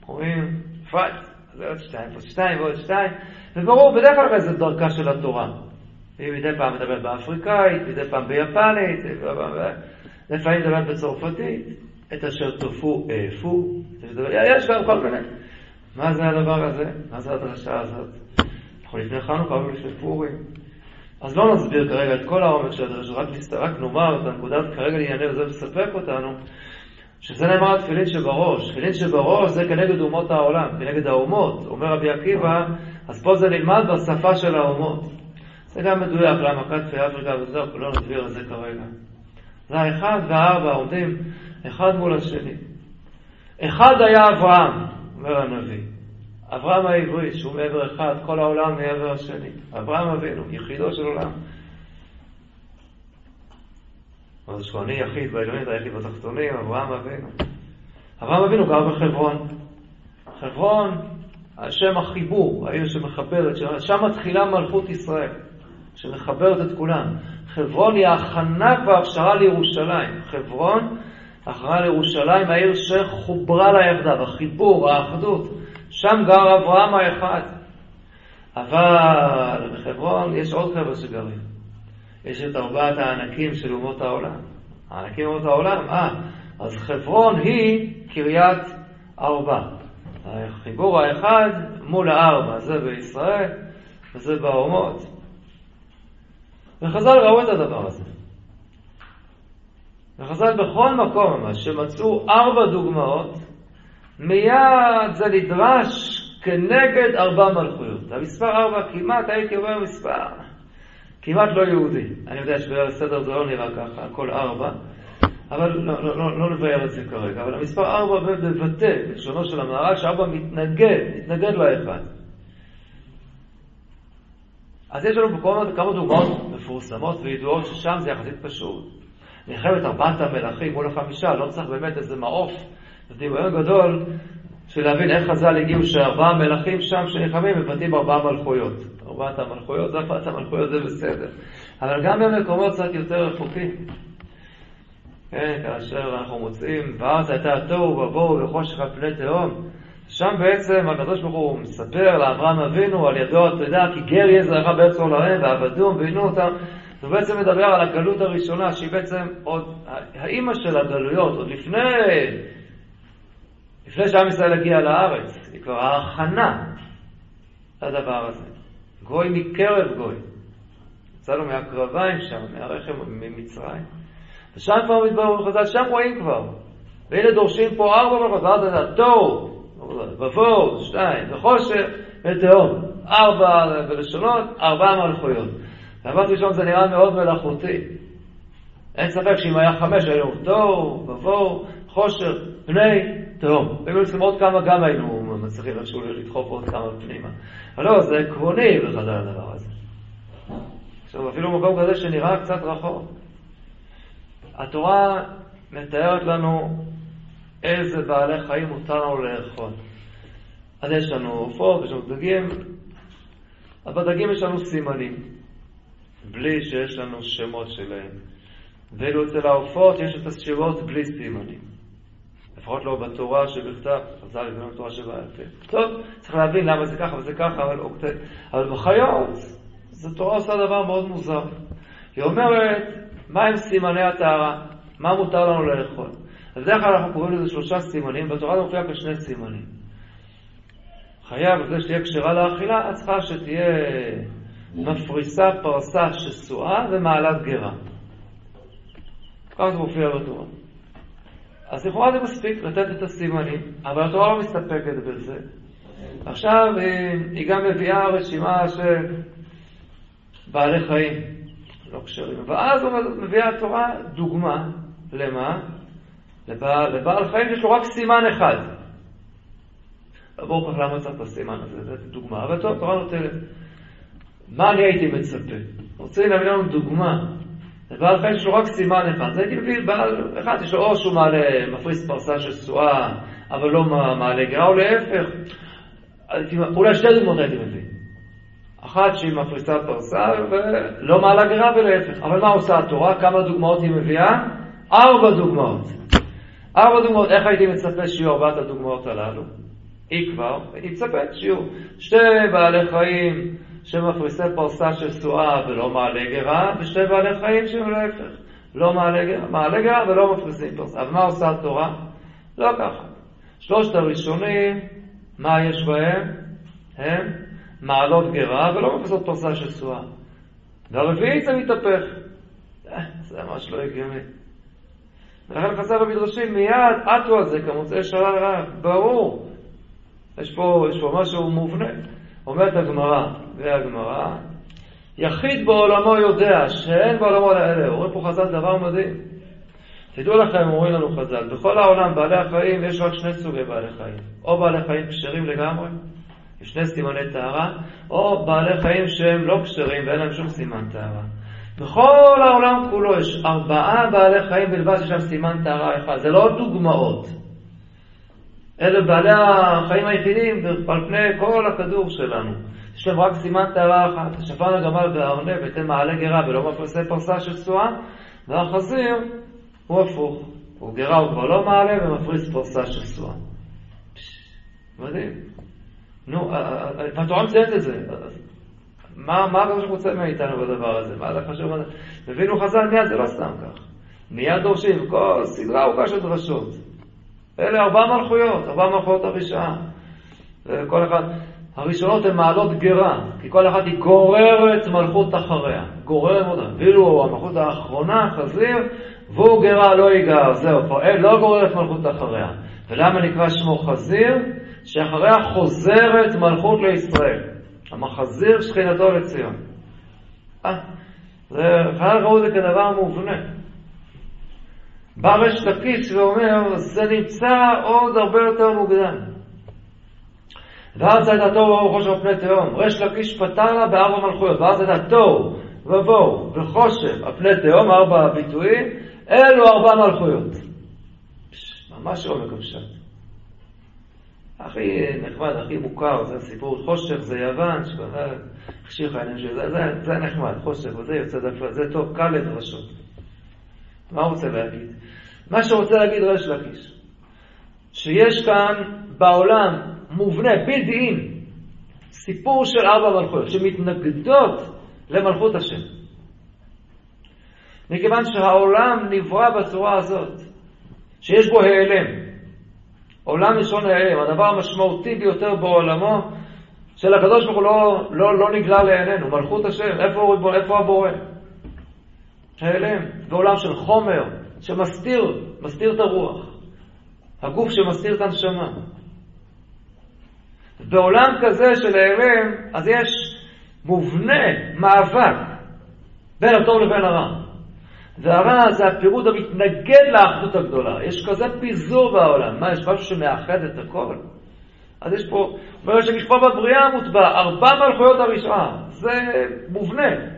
אומרים פאט, זה עוד שתיים, עוד שתיים ועוד שתיים, וברור, בדרך כלל זה דרכה של התורה. היא מדי פעם מדברת באפריקאית, מדי פעם ביפנית, לפעמים מדברת בצרפתית, את אשר תופו העפו, יש גם כל מיני. מה זה הדבר הזה? מה זה הדרשה הזאת? אנחנו לפני חנוכה ולפני פורים. אז לא נסביר כרגע את כל העומק של הדרשה, רק, רק נאמר את הנקודה כרגע לענייני וזה מספק אותנו, שזה נאמר התפילין שבראש. תפילין שבראש זה כנגד אומות העולם, כנגד האומות. אומר רבי עקיבא, אז פה זה נלמד בשפה של האומות. זה גם מדויק, למה כתפי אפריקה וזהו, לא נסביר על זה כרגע. זה האחד והארבע עומדים אחד מול השני. אחד היה אברהם, אומר הנביא. אברהם העברי, שהוא מעבר אחד, כל העולם מעבר השני. אברהם אבינו, יחידו של עולם. אז שהוא אני יחיד בעליונית, היחיד בתחתונים, אברהם אבינו. אברהם אבינו גר בחברון. חברון, על שם החיבור, העיר שמחברת, שם מתחילה מלכות ישראל, שמחברת את כולם. חברון היא ההכנה כבר הכשרה לירושלים. חברון, הכנה לירושלים, העיר שחוברה לה יחדיו, החיבור, האחדות. שם גר אברהם האחד. אבל בחברון יש עוד חבר'ה שגרים. יש את ארבעת הענקים של אומות העולם. הענקים אומות העולם, אה, אז חברון היא קריית ארבע. החיבור האחד מול הארבע, זה בישראל וזה באומות. וחז"ל ראו את הדבר הזה. וחז"ל בכל מקום ממש, שמצאו ארבע דוגמאות, מיד זה נדרש כנגד ארבע מלכויות. המספר ארבע כמעט, הייתי אומר מספר, כמעט לא יהודי. אני יודע שבסדר זה לא נראה ככה, הכל ארבע, אבל לא, לא, לא, לא נבהר את זה כרגע. אבל המספר ארבע מבטא, בלשונו של המהר"ל, שארבע מתנגד, מתנגד לאחד. אז יש לנו פה כמה דוגמאות מפורסמות וידועות ששם זה יחסית פשוט. מלחמת ארבעת המלכים מול החמישה, לא צריך באמת איזה מעוף, זה דמיון גדול בשביל להבין איך חז"ל הגיעו שארבעה מלכים שם שנלחמים מבטאים ארבעה מלכויות. ארבעת המלכויות, זה ארבעת המלכויות זה בסדר. אבל גם במקומות קצת יותר רחוקים. כן, כאשר אנחנו מוצאים, ואז הייתה התוהו ובוהו וחושך על פני תהום. שם בעצם הקדוש ברוך הוא מספר לאברהם אבינו על ידו, אתה יודע, כי גר יהיה זרעך בארץ עולהם ועבדום ועינו אותם. הוא בעצם מדבר על הגלות הראשונה, שהיא בעצם עוד האימא של הגלויות, עוד לפני, לפני שעם ישראל הגיע לארץ, היא כבר ההכנה לדבר הזה. גוי מקרב גוי. יצאנו מהקרביים שם, מהרחם ממצרים. ושם כבר מתברר חז"ל, שם רואים כבר. והנה דורשים פה ארבע מלכות, ואז אתה תוהו, בבור, שתיים, וחושך ותהום. ארבע בלשונות, ארבע מלכויות. במבט ראשון זה נראה מאוד מלאכותי. אין ספק שאם היה חמש, היינו תוהו, בבור, חושך, פני, תהום. היינו צריכים עוד כמה, גם היינו מצליחים איכשהו לדחוף עוד כמה פנימה. אבל לא, זה עקרוני בחדר הדבר הזה. עכשיו, אפילו במקום כזה שנראה קצת רחוק. התורה מתארת לנו איזה בעלי חיים מותר לנו לאכול. אז יש לנו עופות, יש לנו דגים, אבל בדגים יש לנו סימנים, בלי שיש לנו שמות שלהם. ואילו אצל העופות יש את השמות בלי סימנים. לפחות לא בתורה שבכתב, חז"ל הבאנו בתורה שבעל פה. טוב, צריך להבין למה זה ככה וזה ככה, אבל, אבל בחיות, זו תורה עושה דבר מאוד מוזר. היא אומרת, מהם סימני הטהרה? מה מותר לנו לאכול? אז בדרך כלל אנחנו קוראים לזה שלושה סימנים, בתורה זה מופיע כשני סימנים. חייב, כדי שתהיה כשרה לאכילה, את צריכה שתהיה מפריסה פרסה שסועה ומעלת גרה. ככה זה מופיע בתורה. אז לכאורה זה מספיק לתת את הסימנים, אבל התורה לא מסתפקת בזה. עכשיו היא גם מביאה רשימה של בעלי חיים לא כשרים. ואז מביאה התורה דוגמה למה? לבעל, לבעל חיים יש לו רק סימן אחד. ברור לך למה צריך את הסימן הזה, זו דוגמה. אבל טוב, התורה נותנת. מה אני הייתי מצפה? רוצה להביא לנו דוגמה. לבעל חיים יש לו רק סימן אחד. אז הייתי מביא בעל אחד, יש לו או שהוא מעלה, מפריס פרסה של תשואה, אבל לא מעלה גרה, או להפך. אולי שתי דוגמאות הייתי מביא. אחת שהיא מפריסה פרסה ולא מעלה גרה ולהפך. אבל מה עושה התורה? כמה דוגמאות היא מביאה? ארבע דוגמאות. ארבע דוגמאות, איך הייתי מצפה שיהיו ארבעת הדוגמאות הללו? היא כבר, היא מצפת שיהיו שתי בעלי חיים שמפריסי פרסה של סועה ולא מעלה גרה, ושתי בעלי חיים שהם להפך, לא מעלה גרה, מעלה גרה ולא מפריסים פרסה. אבל מה עושה התורה? לא ככה. שלושת הראשונים, מה יש בהם? הם מעלות גרה ולא מפריסות פרסה של סועה. והרביעית זה מתהפך. אה, זה ממש לא הגיוני. ולכן חסר במדרשים מיד עטו על זה כמוצאי שלל רב, ברור. יש פה, יש פה משהו מובנה. אומרת הגמרא, והגמרא, יחיד בעולמו יודע שאין בעולמו לאלה. אומרים פה חז"ל דבר מדהים. תדעו לכם, אומרים לנו חז"ל, בכל העולם בעלי החיים יש רק שני סוגי בעלי חיים. או בעלי חיים כשרים לגמרי, יש שני סימני טהרה, או בעלי חיים שהם לא כשרים ואין להם שום סימן טהרה. בכל העולם כולו יש ארבעה בעלי חיים בלבד שיש להם סימן טהרה אחד. זה לא דוגמאות. אלה בעלי החיים היחידים על פני כל הכדור שלנו. יש להם רק סימן טהרה אחת. השפן הגמל והארנב ותן מעלה גרה ולא מפרסי פרסה של תשואה, והחזיר הוא הפוך. הוא גרה הוא כבר לא מעלה ומפריס פרסה של תשואה. מדהים. נו, והתורה מציינת את זה. מה הקדוש רוצה מאיתנו בדבר הזה? מה זה חשוב? הבינו חז"ל מיד, זה לא סתם כך. מיד דורשים, כל סדרה ארוכה של דרשות. אלה ארבע מלכויות, ארבע מלכויות הרשעה. וכל אחד, הראשונות הן מעלות גרה, כי כל אחת היא גוררת מלכות אחריה. גוררת אותה. ואילו המלכות האחרונה, חזיר, והוא גרה לא ייגר, זהו, פה, לא גוררת מלכות אחריה. ולמה נקרא שמו חזיר? שאחריה חוזרת מלכות לישראל. המחזיר שכינתו לציון. אה, זה, חייל ראו זה כדבר מובנה. בא רש לקיש ואומר, זה נמצא עוד הרבה יותר מוקדם. ואז הייתה תוהו ובוהו על פני תהום. רש לקיש פתר לה בארבע מלכויות, ואז הייתה תוהו ובוהו וחושך על פני תהום, ארבע ביטויים, אלו ארבע מלכויות. ממש עומק הפשט. הכי נחמד, הכי מוכר, זה סיפור חושך, זה יוון, שבכלל החשיך העניין של זה, זה נחמד, חושך, וזה יוצא דווקא, זה טוב, קל לדרשות. מה הוא רוצה להגיד? מה שרוצה להגיד ריש לקיש, שיש כאן בעולם מובנה, בלתי סיפור של ארבע מלכויות שמתנגדות למלכות השם. מכיוון שהעולם נברא בצורה הזאת, שיש בו העלם. עולם ראשון העלם, הדבר המשמעותי ביותר בעולמו של הקדוש ברוך הוא לא, לא, לא נגלה לעינינו, מלכות השם, איפה, איפה הבורא? העלם, בעולם של חומר, שמסתיר, מסתיר את הרוח. הגוף שמסתיר את הנשמה. בעולם כזה של העלם, אז יש מובנה, מאבק, בין הטוב לבין הרע. והרע זה הפירוד המתנגד לאחדות הגדולה. יש כזה פיזור בעולם. מה, יש משהו שמאחד את הכל? אז יש פה, אומר שמשפוע בבריאה מוטבע, ארבע מלכויות הרשעה. זה מובנה.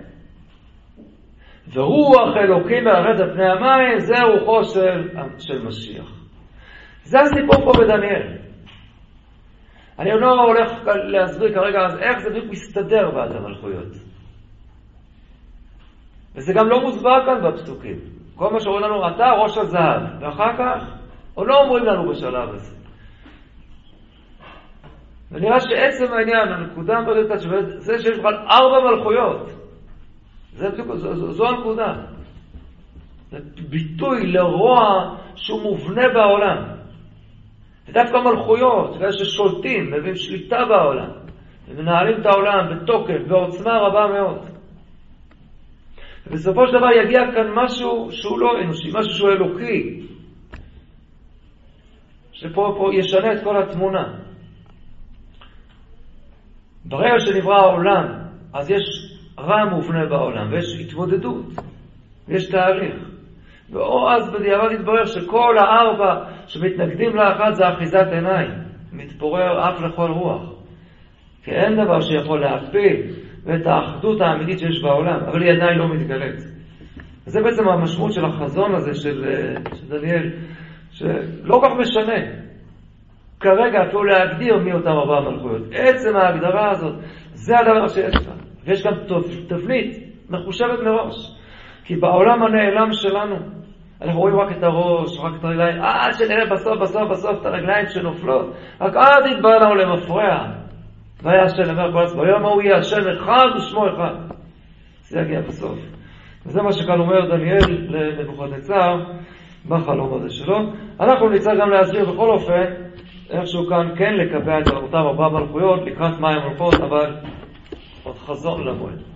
ורוח אלוקים מרחץ על פני המים, זה רוחו של, של משיח. זה הסיפור פה בדניאל. אני לא הולך להסביר כרגע אז איך זה בדיוק מסתדר בעד המלכויות. וזה גם לא מוסבר כאן בפסוקים. כל מה שאומרים לנו, אתה ראש הזהב, ואחר כך, או לא אומרים לנו בשלב הזה. ונראה שעצם העניין, הנקודה המרכזית, זה שיש בכלל ארבע מלכויות, זה בדיוק, זו, זו הנקודה. זה ביטוי לרוע שהוא מובנה בעולם. ודווקא מלכויות, כאלה ששולטים, מביאים שליטה בעולם, ומנהלים את העולם בתוקף, בעוצמה רבה מאוד. ובסופו של דבר יגיע כאן משהו שהוא לא אנושי, משהו שהוא אלוקי, שפה פה ישנה את כל התמונה. ברגע שנברא העולם, אז יש רע מובנה בעולם, ויש התמודדות, ויש תהליך. ואו אז בדיעבד יתברר שכל הארבע שמתנגדים לאחד זה אחיזת עיניים, מתפורר אף לכל רוח. כי אין דבר שיכול להפיל ואת האחדות האמיתית שיש בעולם, אבל היא עדיין לא מתגלית. וזה בעצם המשמעות של החזון הזה של, של דניאל, שלא כך משנה כרגע אפילו להגדיר מי אותם ארבע מלכויות. עצם ההגדרה הזאת, זה הדבר שיש כאן. ויש גם תבנית מחושבת מראש. כי בעולם הנעלם שלנו, אנחנו רואים רק את הראש, רק את הרגליים, עד שנראה בסוף, בסוף, בסוף את הרגליים שנופלות. רק אז יתברר לנו למפרע. והיה השם אומר כל עצמו, היום ההוא יהיה השם אחד ושמו אחד. זה יגיע בסוף. וזה מה שכאן אומר דניאל לנבוכדנצר בחלום הזה שלו. אנחנו נצטרך גם להסביר בכל אופן איכשהו כאן כן לקבע את אותם ארבע מלכויות לקראת מים מלכות, אבל от Хазон Рамоль.